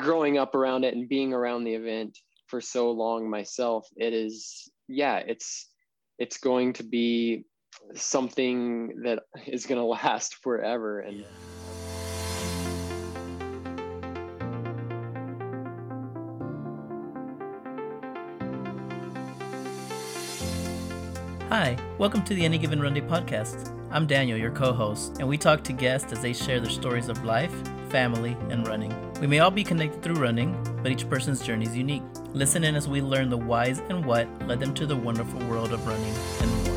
growing up around it and being around the event for so long myself, it is yeah, it's it's going to be something that is going to last forever and. Yeah. Hi, welcome to the Any Given Run Day podcast. I'm Daniel, your co host, and we talk to guests as they share their stories of life, family, and running. We may all be connected through running, but each person's journey is unique. Listen in as we learn the whys and what led them to the wonderful world of running and more.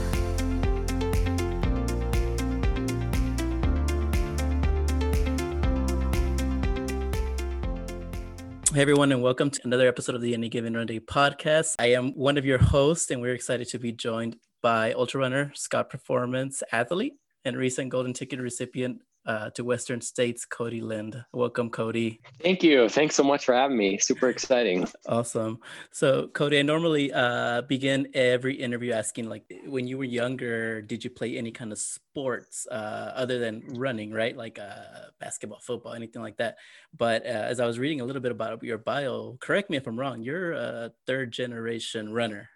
Hey everyone, and welcome to another episode of the Any Given Run Day podcast. I am one of your hosts, and we're excited to be joined by ultra runner, Scott Performance athlete, and recent golden ticket recipient uh, to Western States, Cody Lind. Welcome, Cody. Thank you. Thanks so much for having me. Super exciting. awesome. So, Cody, I normally uh, begin every interview asking, like, when you were younger, did you play any kind of sports uh, other than running, right? Like uh, basketball, football, anything like that. But uh, as I was reading a little bit about your bio, correct me if I'm wrong, you're a third generation runner.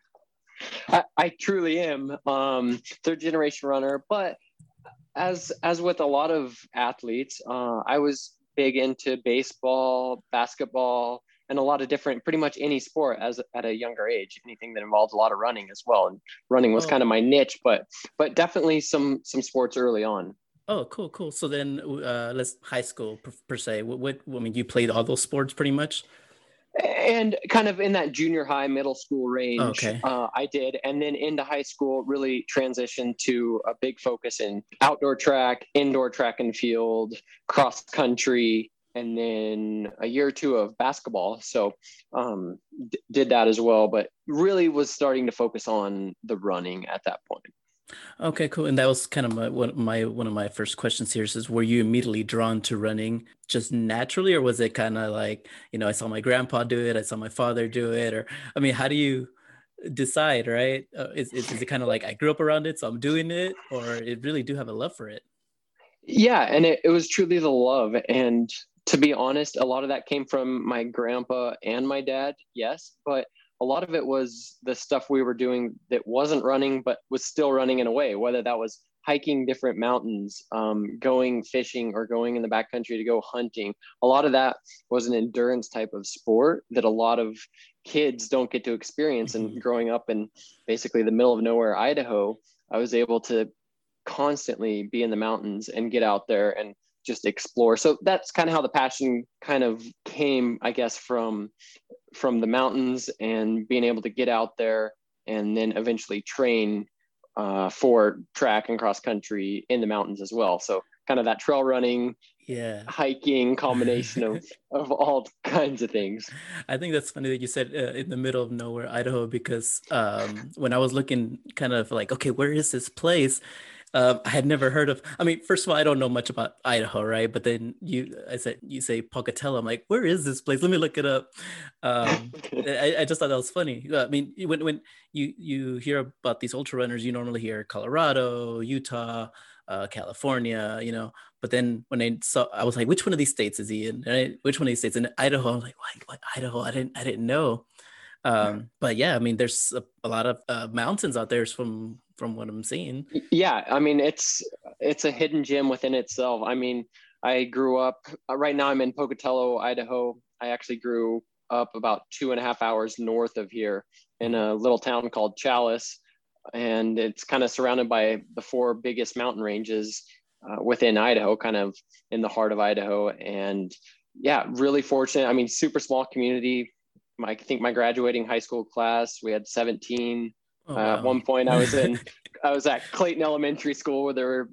I, I truly am um, third generation runner, but as as with a lot of athletes, uh, I was big into baseball, basketball, and a lot of different, pretty much any sport as at a younger age. Anything that involved a lot of running as well, and running was oh. kind of my niche, but but definitely some some sports early on. Oh, cool, cool. So then, uh, let's high school per, per se. What, what I mean, you played all those sports pretty much and kind of in that junior high middle school range okay. uh, i did. And then into high school really transitioned to a big focus in outdoor track indoor track and field cross country and then a year or two of basketball. So um, d- did that as well but really was starting to focus on the running at that point Okay, cool. And that was kind of my one of my one of my first questions here is were you immediately drawn to running just naturally or was it kind of like, you know, I saw my grandpa do it, I saw my father do it or I mean, how do you decide, right? Uh, is, is, is it kind of like I grew up around it, so I'm doing it or it really do have a love for it? Yeah, and it, it was truly the love and to be honest, a lot of that came from my grandpa and my dad, yes, but a lot of it was the stuff we were doing that wasn't running but was still running in a way whether that was hiking different mountains um, going fishing or going in the backcountry to go hunting a lot of that was an endurance type of sport that a lot of kids don't get to experience and growing up in basically the middle of nowhere idaho i was able to constantly be in the mountains and get out there and just explore. So that's kind of how the passion kind of came, I guess, from from the mountains and being able to get out there and then eventually train uh, for track and cross country in the mountains as well. So kind of that trail running, yeah, hiking combination of of all kinds of things. I think that's funny that you said uh, in the middle of nowhere, Idaho, because um, when I was looking, kind of like, okay, where is this place? Um, I had never heard of. I mean, first of all, I don't know much about Idaho, right? But then you, I said you say Pocatello. I'm like, where is this place? Let me look it up. Um, I, I, just thought that was funny. I mean, when when you you hear about these ultra runners, you normally hear Colorado, Utah, uh, California, you know. But then when I saw, I was like, which one of these states is he in? I, which one of these states? In Idaho, I'm like, what Idaho? I didn't I didn't know. Um, but yeah, I mean, there's a, a lot of uh, mountains out there from from what I'm seeing. Yeah, I mean it's it's a hidden gem within itself. I mean, I grew up uh, right now. I'm in Pocatello, Idaho. I actually grew up about two and a half hours north of here in a little town called Challis, and it's kind of surrounded by the four biggest mountain ranges uh, within Idaho, kind of in the heart of Idaho. And yeah, really fortunate. I mean, super small community. I think my graduating high school class, we had 17 Oh, wow. uh, at one point, I was in, I was at Clayton Elementary School where there were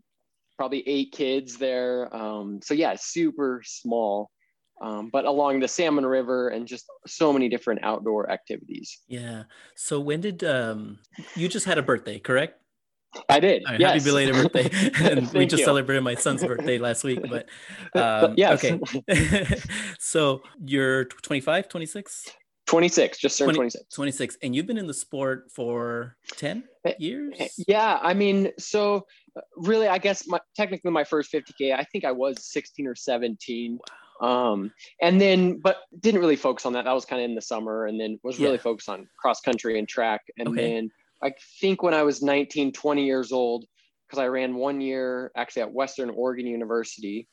probably eight kids there. Um, so yeah, super small, um, but along the Salmon River and just so many different outdoor activities. Yeah. So when did um, you just had a birthday, correct? I did. Right, yes. Happy belated birthday! and we just you. celebrated my son's birthday last week. But um, yeah, okay. so you're 25, 26? 26, just turned 20, 26. 26. And you've been in the sport for 10 eh, years? Eh, yeah. I mean, so uh, really, I guess my, technically my first 50K, I think I was 16 or 17. Wow. Um, and then, but didn't really focus on that. That was kind of in the summer, and then was really Yeah. focused on cross country and track. And Okay. then I think when I was 19, 20 years old, because I ran one year actually at Western Oregon University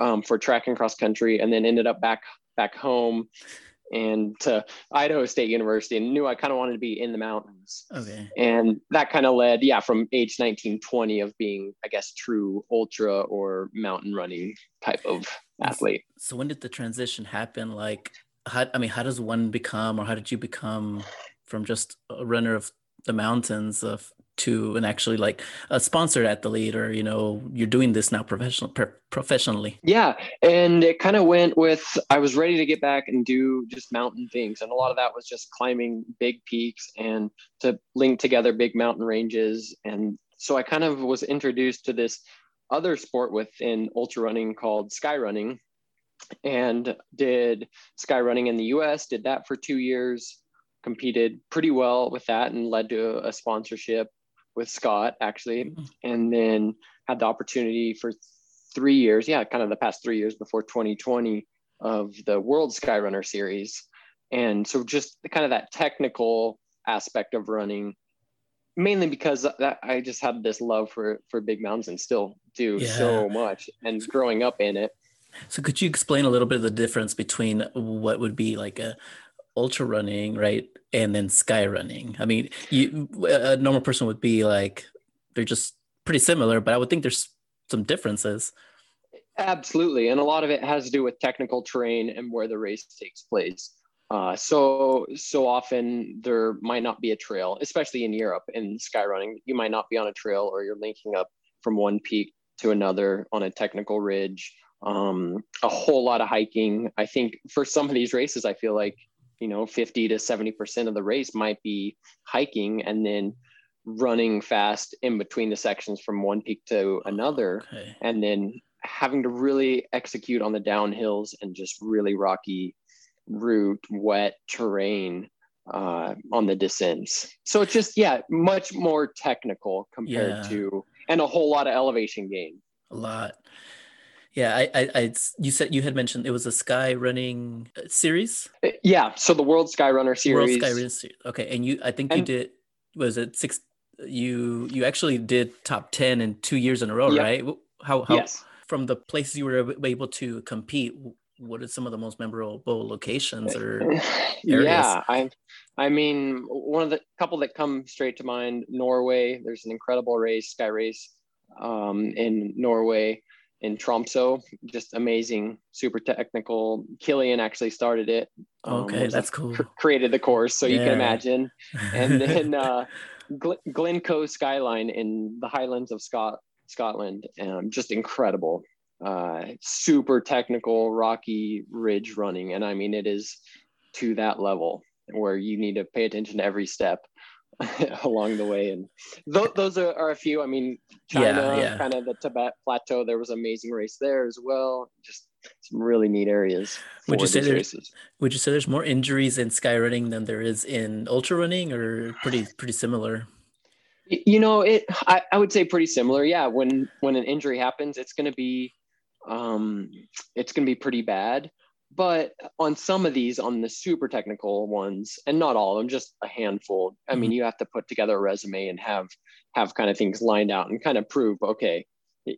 um, for track and cross country, and then ended up back back home and to Idaho State University, and knew I kind of wanted to be in the mountains Okay. and that kind of led yeah from age 19 20 of being i guess true ultra or mountain running type of athlete So when did the transition happen? Like, how, I mean, how does one become, or how did you become from just a runner of the mountains of to an actually like a sponsor at the lead or you know, you're doing this now professional professionally? yeah and it kind of went with i was ready to get back and do just mountain things and a lot of that was just climbing big peaks and to link together big mountain ranges and so i kind of was introduced to this other sport within ultra running called sky running and did sky running in the us did that for two years competed pretty well with that and led to a sponsorship with scott actually Mhm. and then had the opportunity for three years yeah kind of the past three years before 2020 of the world skyrunner series. And so just kind of that technical aspect of running mainly because that i just had this love for for big mountains and still do so much and growing up in it. So could you explain a little bit of the difference between what would be like a ultra running, right, and then sky running? I mean, you a normal person would be like they're just pretty similar, but I would think there's some differences. Absolutely. And a lot of it has to do with technical terrain and where the race takes place. Uh, so so often there might not be a trail, especially in Europe in skyrunning. You might not be on a trail or you're linking up from one peak to another on a technical ridge. Um, a whole lot of hiking. I think for some of these races, I feel like, you know, 50 to 70% of the race might be hiking and then running fast in between the sections from one peak to another Okay. and then having to really execute on the downhills and just really rocky route wet terrain uh, on the descents so it's just yeah much more technical compared Yeah. to and a whole lot of elevation gain A lot. Yeah, I, I, I, you said you had mentioned it was a sky running uh, series, Uh, yeah so the world skyrunner World series Sky Running Series. Okay, and you, I think you did. Was it six? You, you actually did top ten in two years in a row, Yep. right? How, how yes from the places you were able to compete? What are some of the most memorable locations or? areas? yeah i i mean one of the couple that come straight to mind norway there's an incredible race sky race um, in norway in tromso. Just amazing super technical. Kilian actually started it. Um, Okay, was that's cool. cr- created the course so you can imagine. And then uh, Gl- Glencoe skyline in the Highlands of Scot- Scotland, um, just incredible. Uh, super technical, rocky ridge running, and I mean it is to that level where you need to pay attention to every step along the way. And th- those are, are a few. I mean, China, Yeah, yeah. kind of the Tibet Plateau. There was an amazing race there as well. Just some really neat areas. Would you say there's- races. Would you say there's more injuries in sky running than there is in ultra running, or pretty pretty similar? You know it I, I would say pretty similar yeah when when an injury happens it's going to be um it's going to be pretty bad but on some of these on the super technical ones and not all of them just a handful i mean you have to put together a resume and have have kind of things lined out and kind of prove okay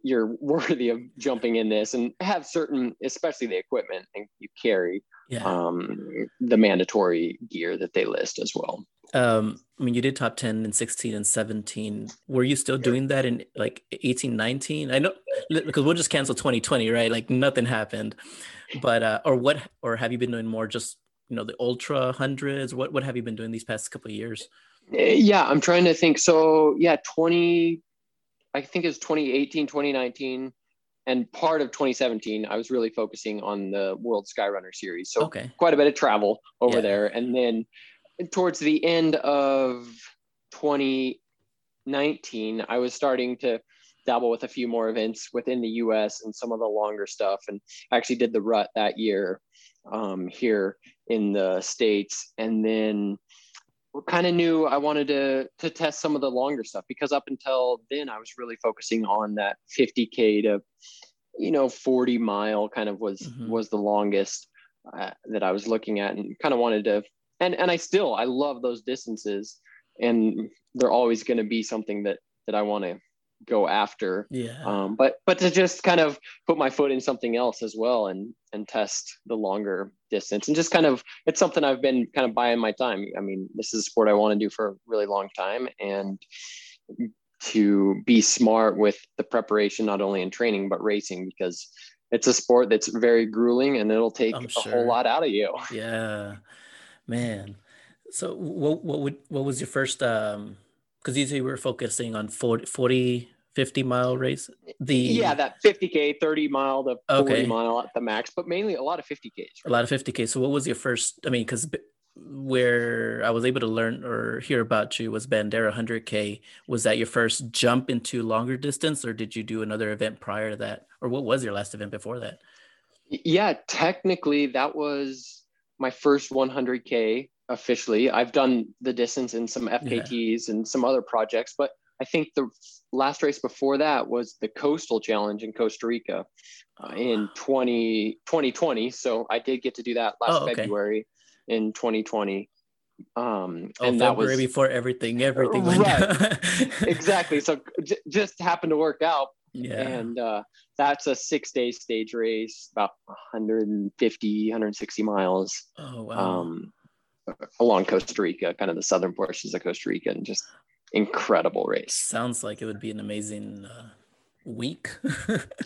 you're worthy of jumping in this and have certain especially the equipment and you carry Yeah. um the mandatory gear that they list as well Um, I mean, you did top 10 in 16 and 17. Were you still doing that in like 18, 19? I know because we'll just cancel 2020, right? Like nothing happened. But uh, or what or have you been doing more just you know the ultra hundreds? What what have you been doing these past couple of years? Uh, yeah i'm trying to think so yeah 20 i think it's 2018 2019 and part of 2017 i was really focusing on the world skyrunner series so Okay. quite a bit of travel over Yeah. there and then towards the end of 2019 i was starting to dabble with a few more events within the us and some of the longer stuff. And I actually did the rut that year um, here in the states. And then kind of knew I wanted to to test some of the longer stuff because up until then I was really focusing on that 50k to you know 40 mile kind of was mm-hmm. was the longest uh, that I was looking at and kind of wanted to and and I still I love those distances. And they're always going to be something that that I want to go after. Yeah. Um but but to just kind of put my foot in something else as well and and test the longer distance and just kind of it's something i've been kind of buying my time. I mean this is a sport i want to do for a really long time and to be smart with the preparation not only in training but racing because it's a sport that's very grueling and it'll take a whole lot out of you. Yeah. Man. So what what would what was your first um because usually we're focusing on 40, 40 50 mile race? The yeah that 50k 30 mile to 40 okay. mile at the max but mainly a lot of 50ks right? a lot of 50k so what was your first i mean because where i was able to learn or hear about you was bandera 100k was that your first jump into longer distance or did you do another event prior to that? Or what was your last event before that? Yeah technically that was my first 100k officially. I've done the distance in some FKTs yeah. and some other projects, but I think the last race before that was the Coastal Challenge in Costa Rica uh, in 20, 2020. So I did get to do that last oh, okay. February in 2020. Um, oh, and that was before everything, everything right. exactly. So j- just happened to work out. Yeah. And uh, that's a six day stage race, about 150, 160 miles. Oh, wow. Um, along Costa Rica, kind of the southern portions of Costa Rica, and just incredible race. Sounds like it would be an amazing uh, week.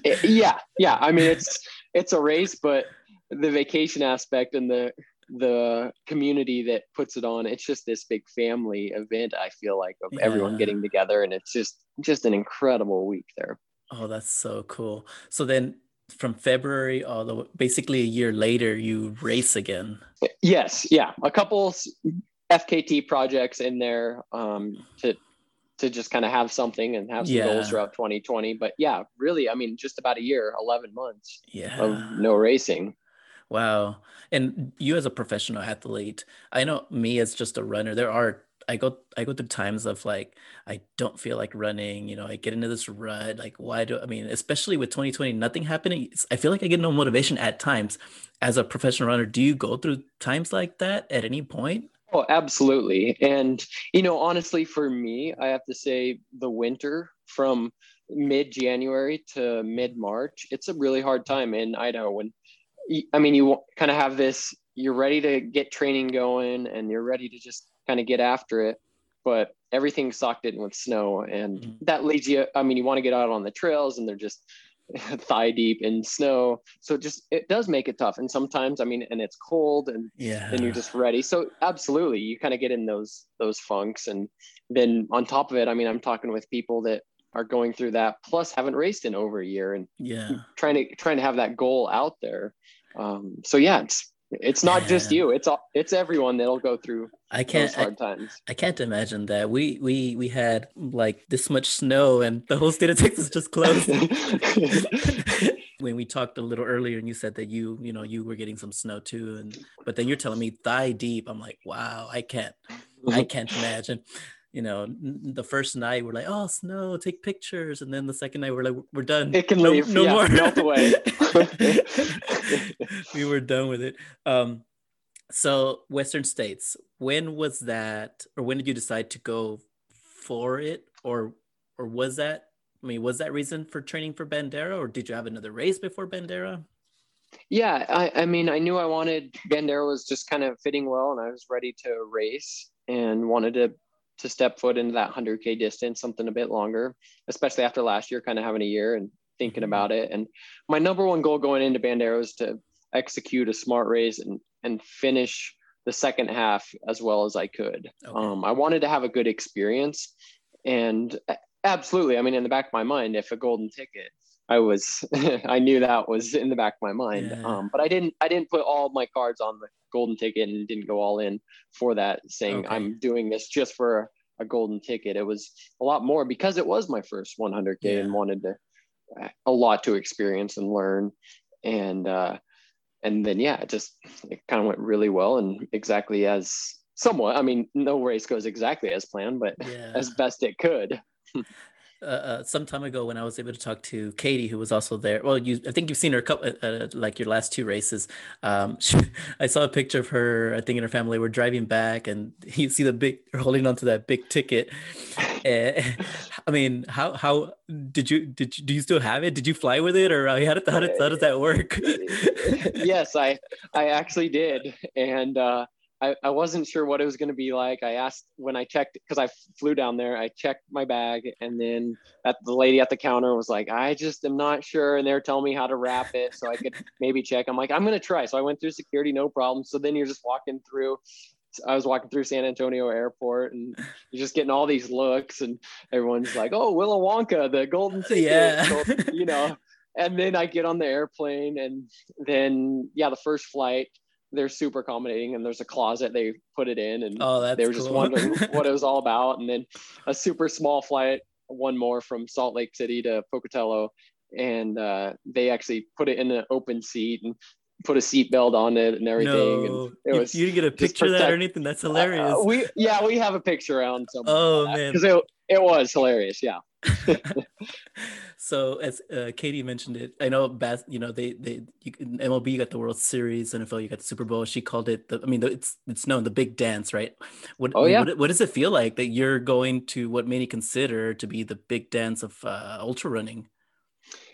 it, yeah, yeah. I mean, it's it's a race, but the vacation aspect and the the community that puts it on it's just this big family event i feel like of yeah. everyone getting together and it's just just an incredible week there oh that's so cool so then from February all the basically a year later you race again. Yes, yeah, a couple FKT projects in there um, to to just kind of have something and have some yeah. goals throughout 2020. But yeah, really, I mean, just about a year, 11 months yeah. of no racing. Wow. And you as a professional athlete, I know me as just a runner, there are I go I go through times of like I don't feel like running, you know, I get into this rut. Like, why do I mean, especially with 2020, nothing happening. I feel like I get no motivation at times. As a professional runner, do you go through times like that at any point? Oh, absolutely. And you know, honestly, for me, I have to say the winter from mid January to mid March, it's a really hard time in Idaho when I mean, you kind of have this, you're ready to get training going and you're ready to just kind of get after it. But everything socked in with snow, and mm-hmm. that leads you. I mean, you want to get out on the trails, and they're just thigh deep in snow. So it just it does make it tough. And sometimes, I mean, and it's cold, and yeah, and you're just ready. So absolutely, you kind of get in those those funks, and then on top of it, I mean, I'm talking with people that are going through that plus haven't raced in over a year and yeah trying to trying to have that goal out there um, so yeah it's it's not just you. It's all, it's everyone that'll go through. I can't hard I, times. I can't imagine that. We we we had like this much snow and the whole state of Texas just closed. when we talked a little earlier and you said that you you know you were getting some snow too and but then you're telling me thigh deep. I'm like, wow, I can't I can't imagine you know, the first night we're like, oh, snow, take pictures, and then the second night we're like, we're done. It can no, leave. No yeah, more. Melt away. we were done with it. Um, so Western States, when was that, or when did you decide to go for it, or or was that? I mean, was that reason for training for Bandera, or did you have another race before Bandera? Yeah, I, I mean, I knew I wanted Bandera was just kind of fitting well, and I was ready to race and wanted to to step foot into that 100k distance something a bit longer especially after last year kind of having a year and thinking mm-hmm. about it and my number one goal going into bandera was to execute a smart race and and finish the second half as well as i could okay. um, i wanted to have a good experience and absolutely i mean in the back of my mind if a golden ticket I was I knew that was in the back of my mind. Yeah. Um, but I didn't I didn't put all my cards on the golden ticket and didn't go all in for that, saying okay. I'm doing this just for a golden ticket. It was a lot more because it was my first 100k yeah. and wanted to a lot to experience and learn, and uh, and then yeah, it just it kind of went really well and exactly as somewhat. I mean, no race goes exactly as planned, but yeah. as best it could. uh, uh, some time ago when I was able to talk to Katie, who was also there. Well, you, I think you've seen her a couple, uh, uh, like your last two races. Um, she, I saw a picture of her. I think in her family were driving back, and you see the big holding onto that big ticket. Uh, I mean, how how did you did you, do you still have it? Did you fly with it, or how did how, did, how does that work? yes, I I actually did, and uh, I, I wasn't sure what it was going to be like. I asked when I checked because I flew down there. I checked my bag, and then at the lady at the counter was like, "I just am not sure," and they're telling me how to wrap it so I could maybe check. I'm like, "I'm going to try." So I went through security, no problem. So then you're just walking through. I was walking through San Antonio Airport, and you're just getting all these looks, and everyone's like, "Oh, Willy Wonka, the golden ticket," yeah, so, you know. And then I get on the airplane, and then yeah, the first flight they're super accommodating and there's a closet they put it in and oh, they were cool. just wondering what it was all about. And then a super small flight one more from salt lake city to pocatello. And uh, they actually put it in an open seat and put a seatbelt on it and everything. No. and it was you, you get a picture of that or anything? That's hilarious. uh, we yeah we have a picture around somewhere oh man. because it, it was hilarious. Yeah so as uh, Katie mentioned it, I know Bas, you know they they you, MLB got the World Series, NFL you got the Super Bowl. She called it the. I mean, it's it's known the big dance, right? What, oh yeah. What, what, does it feel like that you're going to what many consider to be the big dance of uh, ultra running?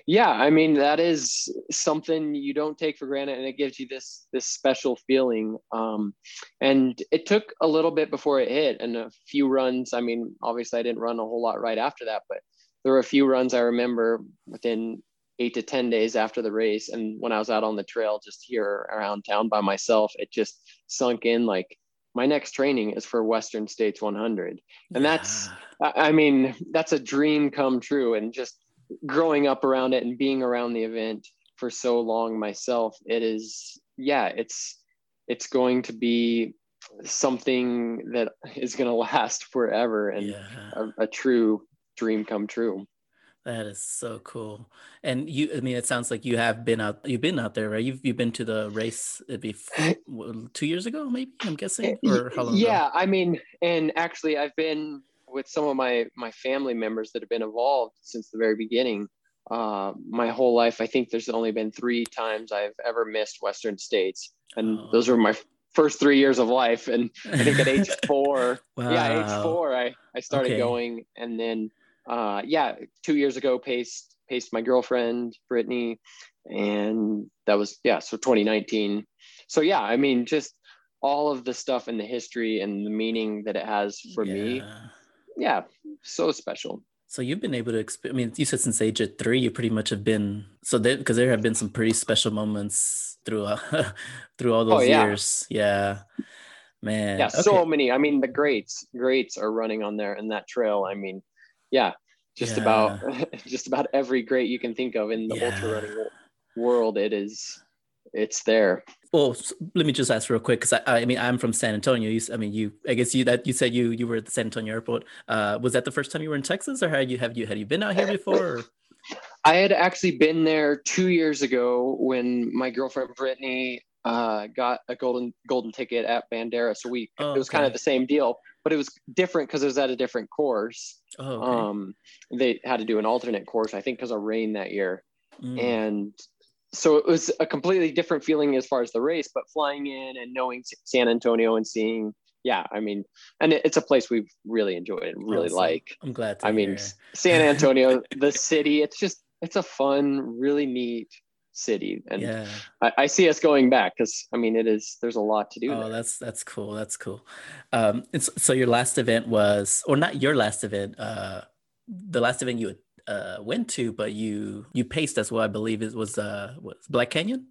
Yeah, I mean that is something you don't take for granted, and it gives you this this special feeling. Um, and it took a little bit before it hit, and a few runs. I mean, obviously I didn't run a whole lot right after that, but there were a few runs I remember within eight to 10 days after the race. And when I was out on the trail, just here around town by myself, it just sunk in like my next training is for Western States 100. And yeah. that's, I mean, that's a dream come true. And just growing up around it and being around the event for so long myself, it is, yeah, it's, it's going to be something that is going to last forever and yeah. a, a true dream come true. That is so cool. And you, I mean, it sounds like you have been out, you've been out there, right? You've, you've been to the race before, two years ago, maybe I'm guessing, eh, or how long Yeah. Ago? I mean, and actually I've been with some of my, my family members that have been involved since the very beginning. Uh, my whole life, I think there's only been three times I've ever missed Western states. And oh. those were my first three years of life. And I think at age four, wow. yeah, age four, I, I started okay. going and then uh, yeah, two years ago, paced paced my girlfriend Brittany, and that was yeah, so 2019. So yeah, I mean, just all of the stuff in the history and the meaning that it has for yeah. me. Yeah, so special. So you've been able to, exp- I mean, you said since age of three, you pretty much have been so because there have been some pretty special moments through uh, through all those oh, yeah. years. Yeah, man. Yeah, okay. so many. I mean, the greats greats are running on there in that trail. I mean, yeah, just yeah. about just about every great you can think of in the yeah. ultra running world. It is, it's there. Well, let me just ask real quick because I, I mean I'm from San Antonio. You, I mean you. I guess you that you said you you were at the San Antonio airport. Uh, was that the first time you were in Texas, or had you have you had you been out here before? Or? I had actually been there two years ago when my girlfriend Brittany uh, got a golden golden ticket at Bandera. So we oh, it was okay. kind of the same deal, but it was different because it was at a different course. Oh, okay. Um, they had to do an alternate course, I think, because of rain that year, mm. and so it was a completely different feeling as far as the race. But flying in and knowing San Antonio and seeing, yeah, I mean, and it, it's a place we've really enjoyed and really awesome. like. I'm glad. To I mean, San Antonio, the city, it's just it's a fun, really neat city and yeah I, I see us going back because i mean it is there's a lot to do oh there. that's that's cool that's cool um and so, so, your last event was or not your last event uh the last event you uh went to but you you paced as well i believe it was uh was black canyon?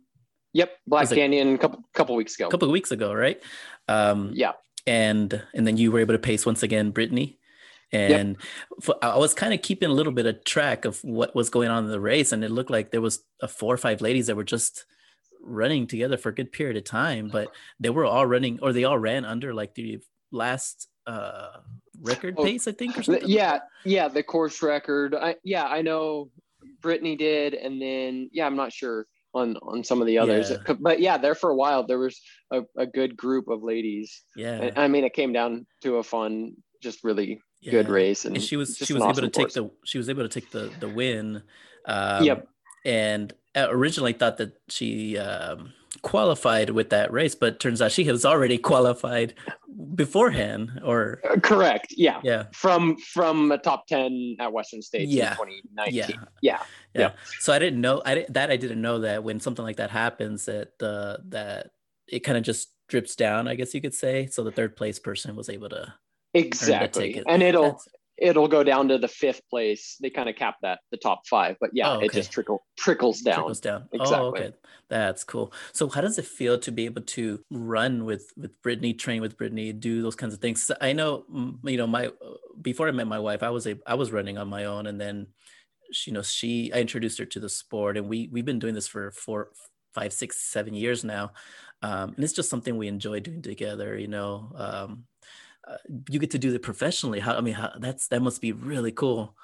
Yep black canyon a couple couple weeks ago. A couple weeks ago right? Um yeah. and and then you were able to pace once again brittany and yep. for, I was kind of keeping a little bit of track of what was going on in the race, and it looked like there was a four or five ladies that were just running together for a good period of time, but they were all running, or they all ran under like the last uh record oh, pace, I think, or something. Yeah, yeah, the course record. I yeah, I know Brittany did, and then yeah, I'm not sure on on some of the others, yeah. but yeah, there for a while there was a, a good group of ladies. Yeah, I mean, it came down to a fun just really yeah. good race. And, and she was she was able to take the she was able to take the the win. Um, yep. And originally thought that she um, qualified with that race, but turns out she has already qualified beforehand. Or uh, correct, yeah, yeah, from from a top ten at Western States yeah. in 2019. Yeah. yeah, yeah, So I didn't know I didn't, that I didn't know that when something like that happens that the that it kind of just drips down, I guess you could say. So the third place person was able to exactly, and it'll That's, it'll go down to the fifth place. They kind of cap that the top five, but yeah, oh, okay. it just trickle trickles down. Trickles down. Oh, exactly. Oh, okay. That's cool. So how does it feel to be able to run with with Brittany, train with Brittany, do those kinds of things? I know, you know, my before I met my wife, I was a I was running on my own, and then she, you know, she I introduced her to the sport, and we we've been doing this for four, five, six, seven years now, um, and it's just something we enjoy doing together. You know. Um, uh, you get to do it professionally. How I mean, how, that's that must be really cool.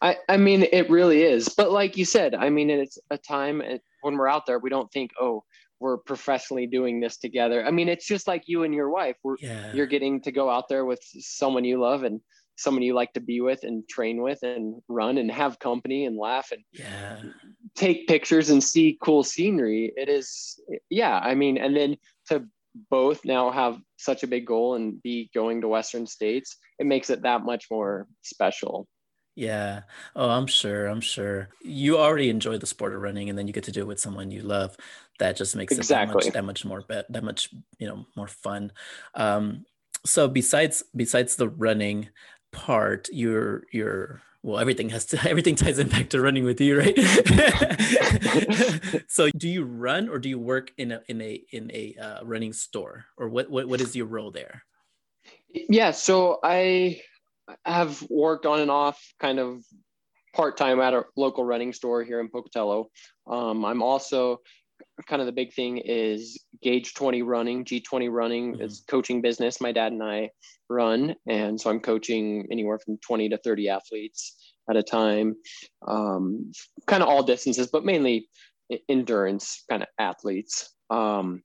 I I mean, it really is. But like you said, I mean, it's a time when we're out there, we don't think, oh, we're professionally doing this together. I mean, it's just like you and your wife. We're, yeah. You're getting to go out there with someone you love and someone you like to be with and train with and run and have company and laugh and yeah. take pictures and see cool scenery. It is, yeah. I mean, and then to both now have such a big goal and be going to Western states, it makes it that much more special. Yeah. Oh, I'm sure. I'm sure. You already enjoy the sport of running, and then you get to do it with someone you love. That just makes exactly. it that much, that much more be- that much you know more fun. Um, so besides besides the running part, you're you're well everything has to everything ties in back to running with you right? So do you run or do you work in a in a in a uh, running store? Or what, what what is your role there? Yeah so i have worked on and off kind of part-time at a local running store here in pocatello. Um, i'm also kind of the big thing is g20 running g20 running mm-hmm. is coaching business my dad and i run and so i'm coaching anywhere from 20 to 30 athletes at a time um, kind of all distances but mainly endurance kind of athletes. Um,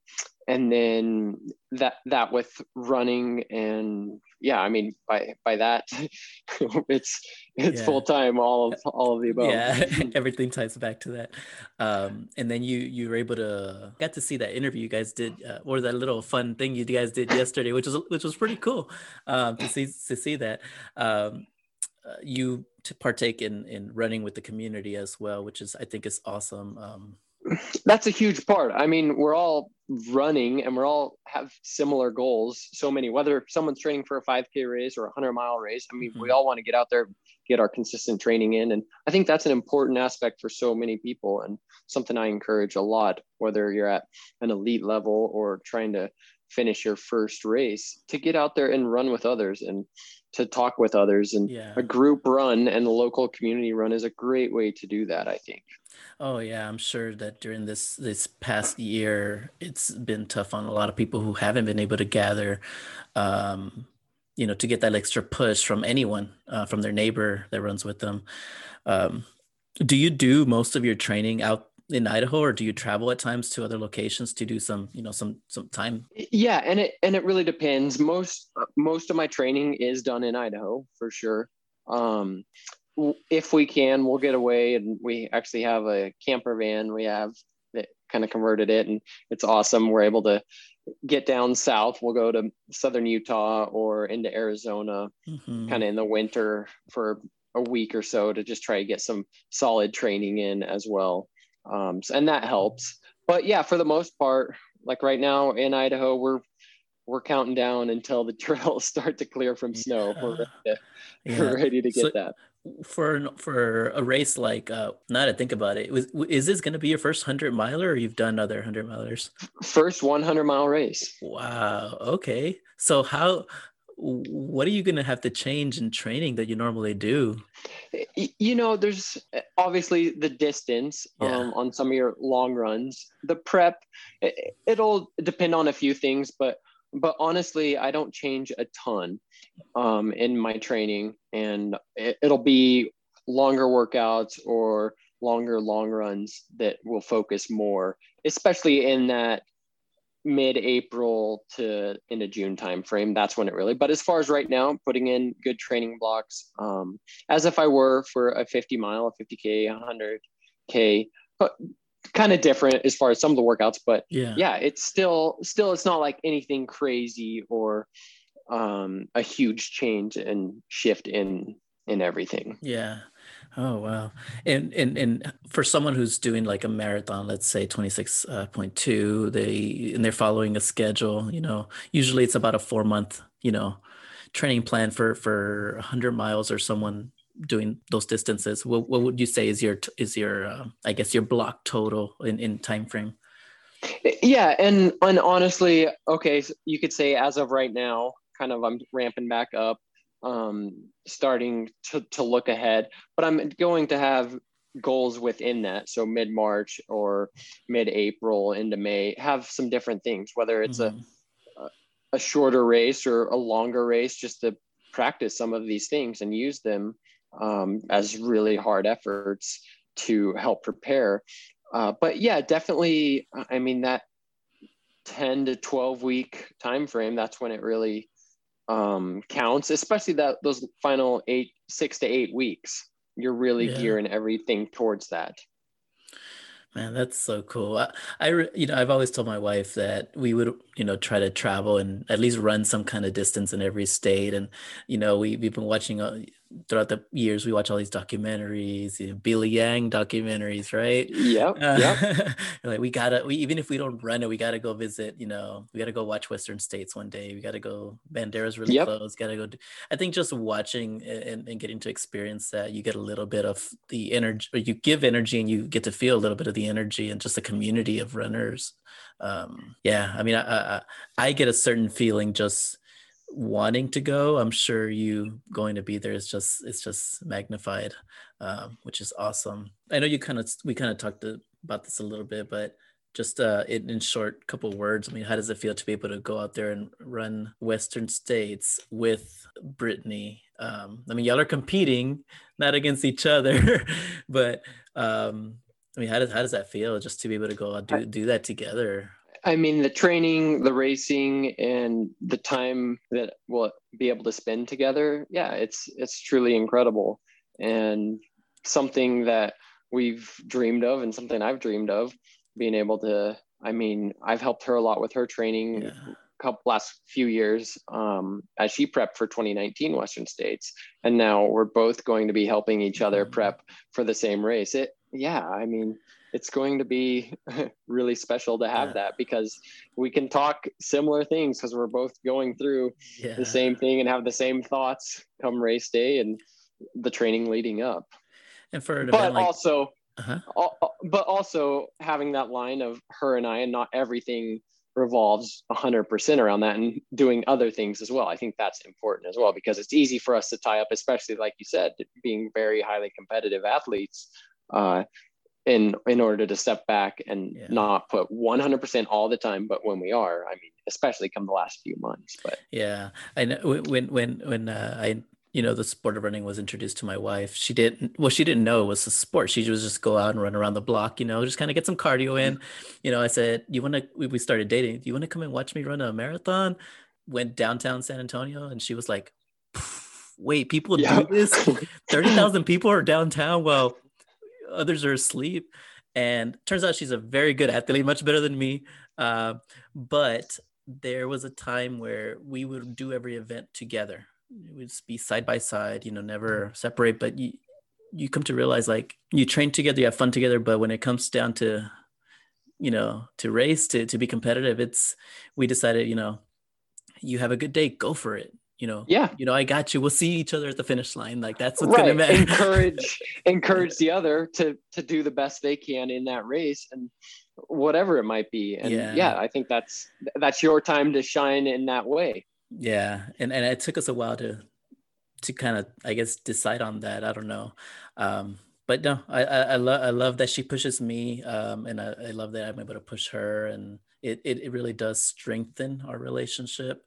and then that that with running and yeah i mean by by that it's it's yeah. full time all of all of the above. Yeah everything ties back to that. Um and then you you were able to got to see that interview you guys did uh, or that little fun thing you guys did yesterday which was which was pretty cool um to see to see that. Um uh, you to partake in in running with the community as well which is i think is awesome um that's a huge part. I mean, we're all running and we're all have similar goals. So many, whether someone's training for a 5K race or a 100 mile race, I mean, mm-hmm. we all want to get out there, get our consistent training in. And I think that's an important aspect for so many people and something I encourage a lot, whether you're at an elite level or trying to finish your first race, to get out there and run with others and to talk with others. And yeah. a group run and the local community run is a great way to do that, I think. Oh yeah, I'm sure that during this this past year, it's been tough on a lot of people who haven't been able to gather, um, you know, to get that extra push from anyone, uh, from their neighbor that runs with them. Um, do you do most of your training out in Idaho, or do you travel at times to other locations to do some, you know, some some time? Yeah, and it and it really depends. Most most of my training is done in Idaho for sure. Um, if we can, we'll get away. And we actually have a camper van. We have that kind of converted it, and it's awesome. We're able to get down south. We'll go to southern Utah or into Arizona, mm-hmm. kind of in the winter for a week or so to just try to get some solid training in as well. Um, and that helps. But yeah, for the most part, like right now in Idaho, we're we're counting down until the trails start to clear from snow. Yeah. We're, ready to, yeah. we're ready to get so, that for for a race like uh now to think about it was is this going to be your first 100 miler or you've done other 100 milers first 100 mile race wow okay so how what are you going to have to change in training that you normally do you know there's obviously the distance yeah. um, on some of your long runs the prep it, it'll depend on a few things but but honestly i don't change a ton um, in my training, and it, it'll be longer workouts or longer long runs that will focus more, especially in that mid-April to into June timeframe. That's when it really. But as far as right now, putting in good training blocks, um, as if I were for a 50 mile, a 50k, 100k, but kind of different as far as some of the workouts. But yeah, yeah, it's still still it's not like anything crazy or um, a huge change and shift in in everything. Yeah. Oh wow! And and and for someone who's doing like a marathon, let's say twenty six point two, they and they're following a schedule. You know, usually it's about a four month, you know, training plan for for hundred miles or someone doing those distances. What what would you say is your is your uh, I guess your block total in in time frame? Yeah, and and honestly, okay, so you could say as of right now, kind of I'm ramping back up um, starting to, to look ahead, but I'm going to have goals within that. So mid March or mid April into May, have some different things, whether it's mm-hmm. a, a shorter race or a longer race, just to practice some of these things and use them um, as really hard efforts to help prepare. Uh, but yeah, definitely. I mean that 10 to 12 week time frame. That's when it really um, counts, especially that those final eight, six to eight weeks. You're really yeah. gearing everything towards that. Man, that's so cool. I, I, you know, I've always told my wife that we would, you know, try to travel and at least run some kind of distance in every state. And, you know, we, we've been watching, uh, throughout the years we watch all these documentaries you know, billy yang documentaries right yeah uh, yep. like we gotta we even if we don't run it we gotta go visit you know we gotta go watch western states one day we gotta go bandera's really yep. close gotta go do, i think just watching and, and getting to experience that you get a little bit of the energy or you give energy and you get to feel a little bit of the energy and just the community of runners um yeah i mean I, I i get a certain feeling just wanting to go i'm sure you going to be there is just it's just magnified um, which is awesome. I know you kind of we kind of talked about this a little bit but just uh, in, in short couple words i mean how does it feel to be able to go out there and run western states with brittany? Um, i mean y'all are competing not against each other but um, i mean how does, how does that feel just to be able to go out do, do that together I mean, the training, the racing, and the time that we'll be able to spend together, yeah, it's it's truly incredible and something that we've dreamed of and something I've dreamed of being able to. I mean, I've helped her a lot with her training. Yeah. Couple last few years um, as she prepped for 2019 Western States, and now we're both going to be helping each other mm-hmm. prep for the same race. It, yeah, I mean, it's going to be really special to have yeah. that because we can talk similar things because we're both going through yeah. the same thing and have the same thoughts come race day and the training leading up. And for but like, also, uh-huh. but also having that line of her and I, and not everything revolves 100% around that and doing other things as well. I think that's important as well because it's easy for us to tie up, especially like you said, being very highly competitive athletes. Uh, in in order to step back and yeah. not put 100% all the time but when we are i mean especially come the last few months but yeah. I know when when when uh, i you know the sport of running was introduced to my wife she didn't well she didn't know it was a sport. She was just go out and run around the block you know just kind of get some cardio in. You know i said you want to we started dating do you want to come and watch me run a marathon? Went downtown san antonio and she was like wait people yeah. do this 30,000 people are downtown? Well others are asleep. And turns out she's a very good athlete, much better than me. Uh, but there was a time where we would do every event together. Would be side by side, you know, never separate. But you, you come to realize like you train together, you have fun together. But when it comes down to, you know, to race, to, to be competitive, it's, we decided, you know, you have a good day, go for it you know yeah. you know i got you. We'll see each other at the finish line. Like that's what's right. gonna matter. Encourage encourage the other to to do the best they can in that race and whatever it might be. And yeah. yeah i think that's that's your time to shine in that way. Yeah. And and it took us a while to to kind of i guess decide on that. I don't know. Um but no i i, I love i love that she pushes me um and I, I love that i'm able to push her. And it, it, it really does strengthen our relationship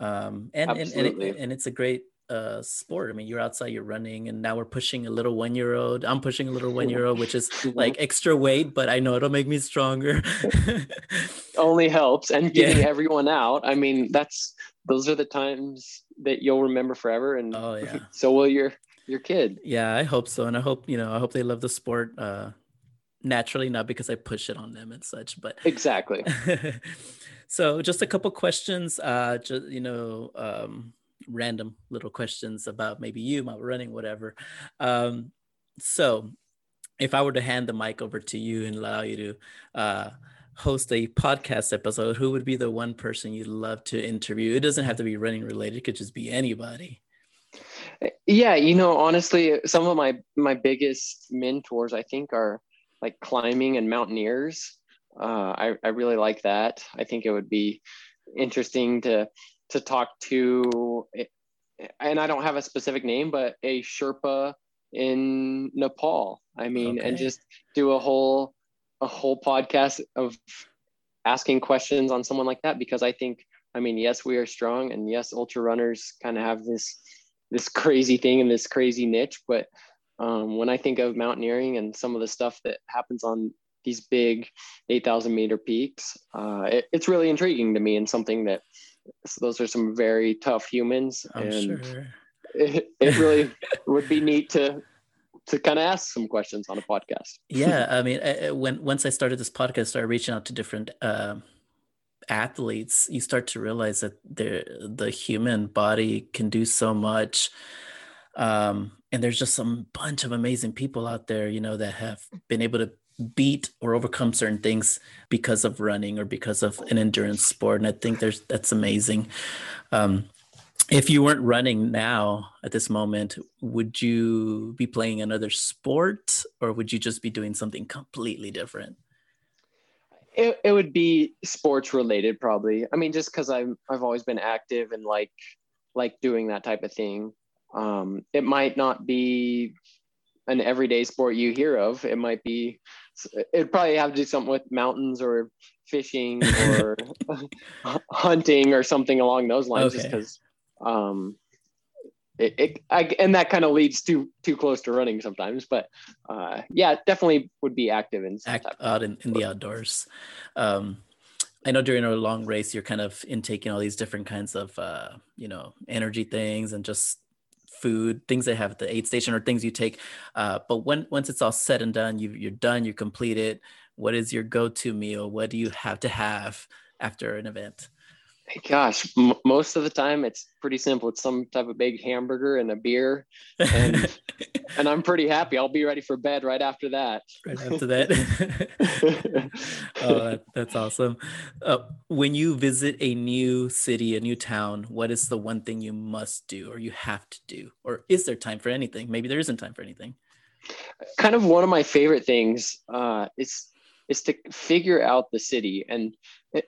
um, and, and, and, it, and, it's a great uh, sport. I mean, you're outside, you're running, and now we're pushing a little one year old. I'm pushing a little one year old, which is like extra weight, but I know it'll make me stronger. Only helps. And getting yeah. everyone out. I mean, that's those are the times that you'll remember forever. And oh yeah, so will your your kid. Yeah, I hope so, and I hope you know, I hope they love the sport. Uh, naturally, not because I push it on them and such, but exactly. So, just a couple questions. Uh, just you know, um, random little questions about maybe you, about running, whatever. Um, so, if I were to hand the mic over to you and allow you to uh, host a podcast episode, who would be the one person you'd love to interview? It doesn't have to be running related; it could just be anybody. Yeah, you know, honestly, some of my my biggest mentors, I think, are like climbing and mountaineers. Uh, I I really like that. I think it would be interesting to to talk to, and I don't have a specific name, but a Sherpa in Nepal. I mean, okay. and just do a whole a whole podcast of asking questions on someone like that because I think, I mean, yes, we are strong, and yes, ultra runners kind of have this this crazy thing and this crazy niche, but um, when I think of mountaineering and some of the stuff that happens on these big 8,000 meter peaks, uh, it, it's really intriguing to me and something that those are some very tough humans I'm and sure. it, it really would be neat to to kind of ask some questions on a podcast. Yeah i mean when once i started this podcast I started reaching out to different uh, athletes you start to realize that the the human body can do so much. Um, and there's just some bunch of amazing people out there you know that have been able to beat or overcome certain things because of running or because of an endurance sport and i think there's that's amazing. Um, if you weren't running now at this moment would you be playing another sport or would you just be doing something completely different? It, it would be sports related probably. I mean just because i'm i've always been active and like like doing that type of thing. Um, it might not be an everyday sport you hear of. It might be, it'd probably have to do something with mountains or fishing or hunting or something along those lines, okay. just because, um, it, it I, and that kind of leads too too close to running sometimes. But uh, yeah, definitely would be active in Act, out in, in the outdoors. Um, I know during a long race, you're kind of intaking all these different kinds of, uh, you know, energy things and just food, things they have at the aid station, or things you take. Uh, but when once it's all said and done, you, you're done, you complete it. What is your go-to meal? What do you have to have after an event? Gosh, m- most of the time it's pretty simple. It's some type of big hamburger and a beer, and and I'm pretty happy. I'll be ready for bed right after that. Right after that. oh, that, that's awesome. Uh, when you visit a new city, a new town, what is the one thing you must do, or you have to do, or is there time for anything? Maybe there isn't time for anything. Kind of one of my favorite things uh, is is to figure out the city. And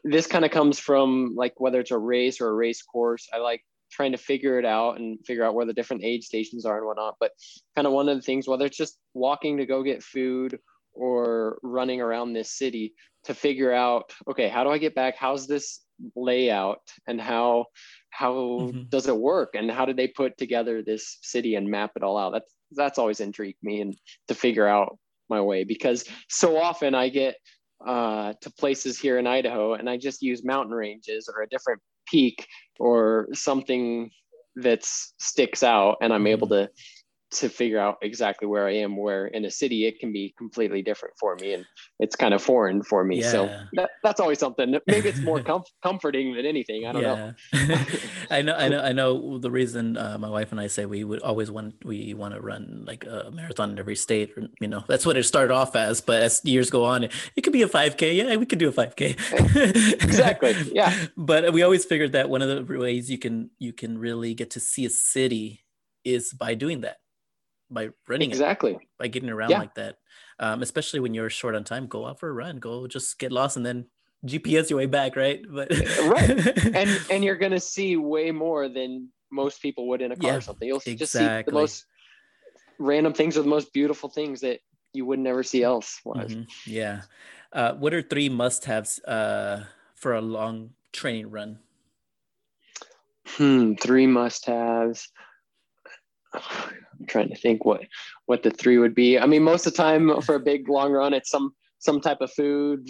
this kind of comes from like whether it's a race or a race course i like trying to figure it out and figure out where the different aid stations are and whatnot. But kind of one of the things whether it's just walking to go get food or running around this city to figure out okay how do i get back? How's this layout? And how how mm-hmm. does it work? And how did they put together this city and map it all out? That's that's always intrigued me and to figure out my way because so often I get uh, to places here in Idaho and I just use mountain ranges or a different peak or something that sticks out and I'm able mm-hmm. to to figure out exactly where I am. Where in a city, it can be completely different for me, and it's kind of foreign for me. Yeah. So that, that's always something. Maybe it's more com- comforting than anything. I don't yeah. know. I know. I know. I know. The reason uh, my wife and I say we would always want we want to run like a marathon in every state. Or, you know, that's what it started off as. But as years go on, it could be a 5K. Yeah, we could do a 5K. exactly. Yeah. But we always figured that one of the ways you can you can really get to see a city is by doing that by running exactly it, by getting around yeah. like that. Um, especially when you're short on time, go out for a run, go just get lost and then GPS your way back, right? But right, and and you're gonna see way more than most people would in a car yeah, or something. You'll exactly. just see the most random things or the most beautiful things that you would never see else. Mm-hmm. Yeah. Uh, what are three must-haves uh, for a long training run? Hmm, three must-haves. I'm trying to think what what the three would be. I mean, most of the time for a big long run, it's some some type of food,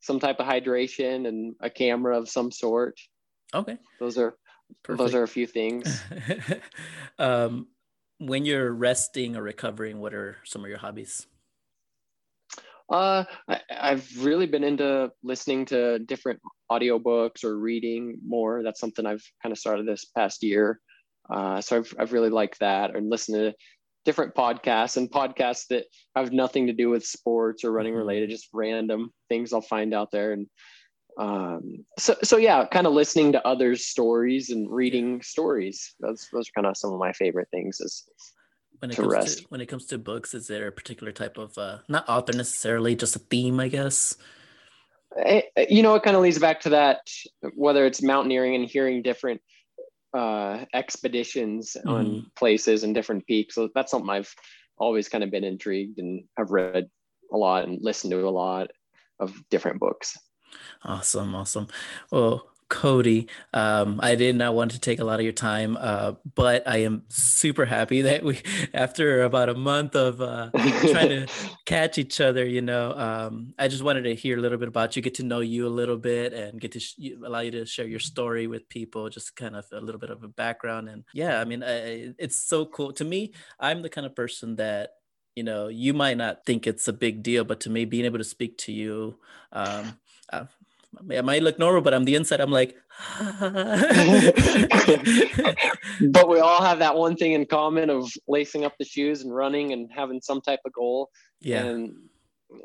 some type of hydration, and a camera of some sort. Okay, those are Perfect. those are a few things. um, when you're resting or recovering, what are some of your hobbies? Uh, I, have really been into listening to different audiobooks or reading more. That's something I've kind of started this past year. Uh, so I've, I've really liked that and listen to different podcasts and podcasts that have nothing to do with sports or running mm-hmm. related, just random things I'll find out there. And um, so, so yeah, kind of listening to others' stories and reading stories. Those, those are kind of some of my favorite things is when it to comes rest. to when it comes to books is there a particular type of uh not author necessarily just a theme i guess eh, eh, you know it kind of leads back to that whether it's mountaineering and hearing different uh expeditions mm. on mm-hmm. places and different peaks so that's something i've always kind of been intrigued and have read a lot and listened to a lot of different books awesome awesome well Cody. Um, I did not want to take a lot of your time, uh, but I am super happy that we, after about a month of uh, trying to catch each other, you know, um, I just wanted to hear a little bit about you, get to know you a little bit, and get to sh- allow you to share your story with people, just kind of a little bit of a background. And yeah, I mean, I, it's so cool to me. I'm the kind of person that you know you might not think it's a big deal but to me being able to speak to you um, uh, I might look normal, but on the inside, I'm like. but we all have that one thing in common of lacing up the shoes and running and having some type of goal. Yeah. And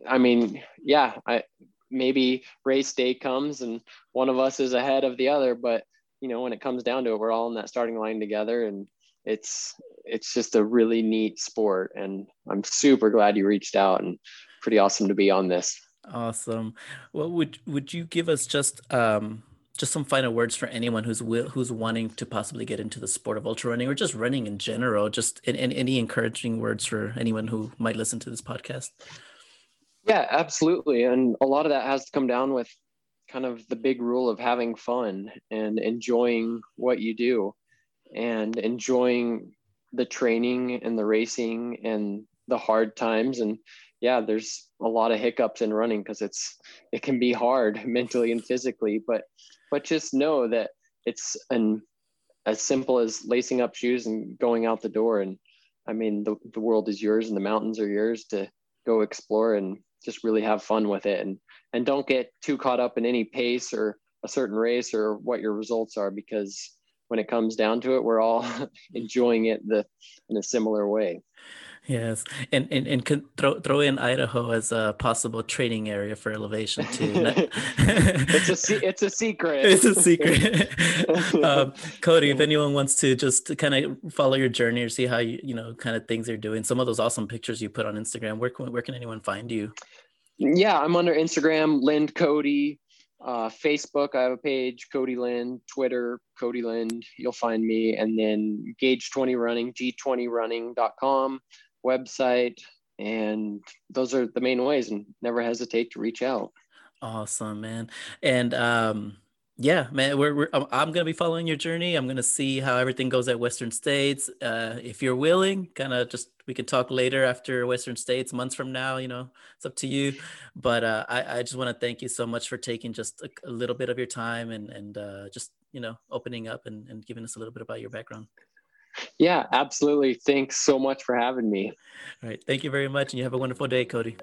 I mean, yeah, I maybe race day comes and one of us is ahead of the other, but you know, when it comes down to it, we're all in that starting line together and it's it's just a really neat sport and I'm super glad you reached out and pretty awesome to be on this. Awesome. Well, would would you give us just um just some final words for anyone who's who's wanting to possibly get into the sport of ultra running or just running in general? Just in, in, any encouraging words for anyone who might listen to this podcast? Yeah, absolutely. And a lot of that has to come down with kind of the big rule of having fun and enjoying what you do and enjoying the training and the racing and the hard times and yeah, there's a lot of hiccups in running because it's it can be hard mentally and physically, but but just know that it's an as simple as lacing up shoes and going out the door. And I mean, the, the world is yours and the mountains are yours to go explore and just really have fun with it. And, and don't get too caught up in any pace or a certain race or what your results are, because when it comes down to it, we're all enjoying it the, in a similar way. Yes, and and, and can throw throw in Idaho as a possible training area for elevation too. it's a it's a secret. It's a secret. um, Cody, if anyone wants to just kind of follow your journey or see how you you know kind of things you're doing, some of those awesome pictures you put on Instagram, where can where can anyone find you? Yeah, I'm under Instagram, Lind Cody. Uh, Facebook, I have a page, Cody Lind. Twitter, Cody Lind. You'll find me, and then Gauge Twenty Running, G20Running.com website, and those are the main ways. And never hesitate to reach out. Awesome, man. And um, yeah, man, we're, we're I'm gonna be following your journey. I'm gonna see how everything goes at Western States. Uh, if you're willing, kind of just we can talk later after Western States, months from now. You know, it's up to you. But uh, I I just want to thank you so much for taking just a, a little bit of your time and and uh, just you know opening up and, and giving us a little bit about your background. Yeah, absolutely. Thanks so much for having me. All right. Thank you very much. And you have a wonderful day, Cody.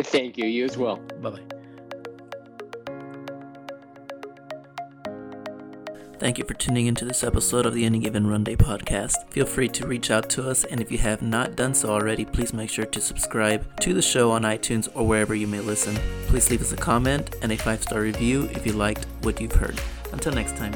Thank you. You as well. Bye bye. Thank you for tuning into this episode of the Any Given Run Day podcast. Feel free to reach out to us, and if you have not done so already, please make sure to subscribe to the show on iTunes or wherever you may listen. Please leave us a comment and a five star review if you liked what you've heard. Until next time.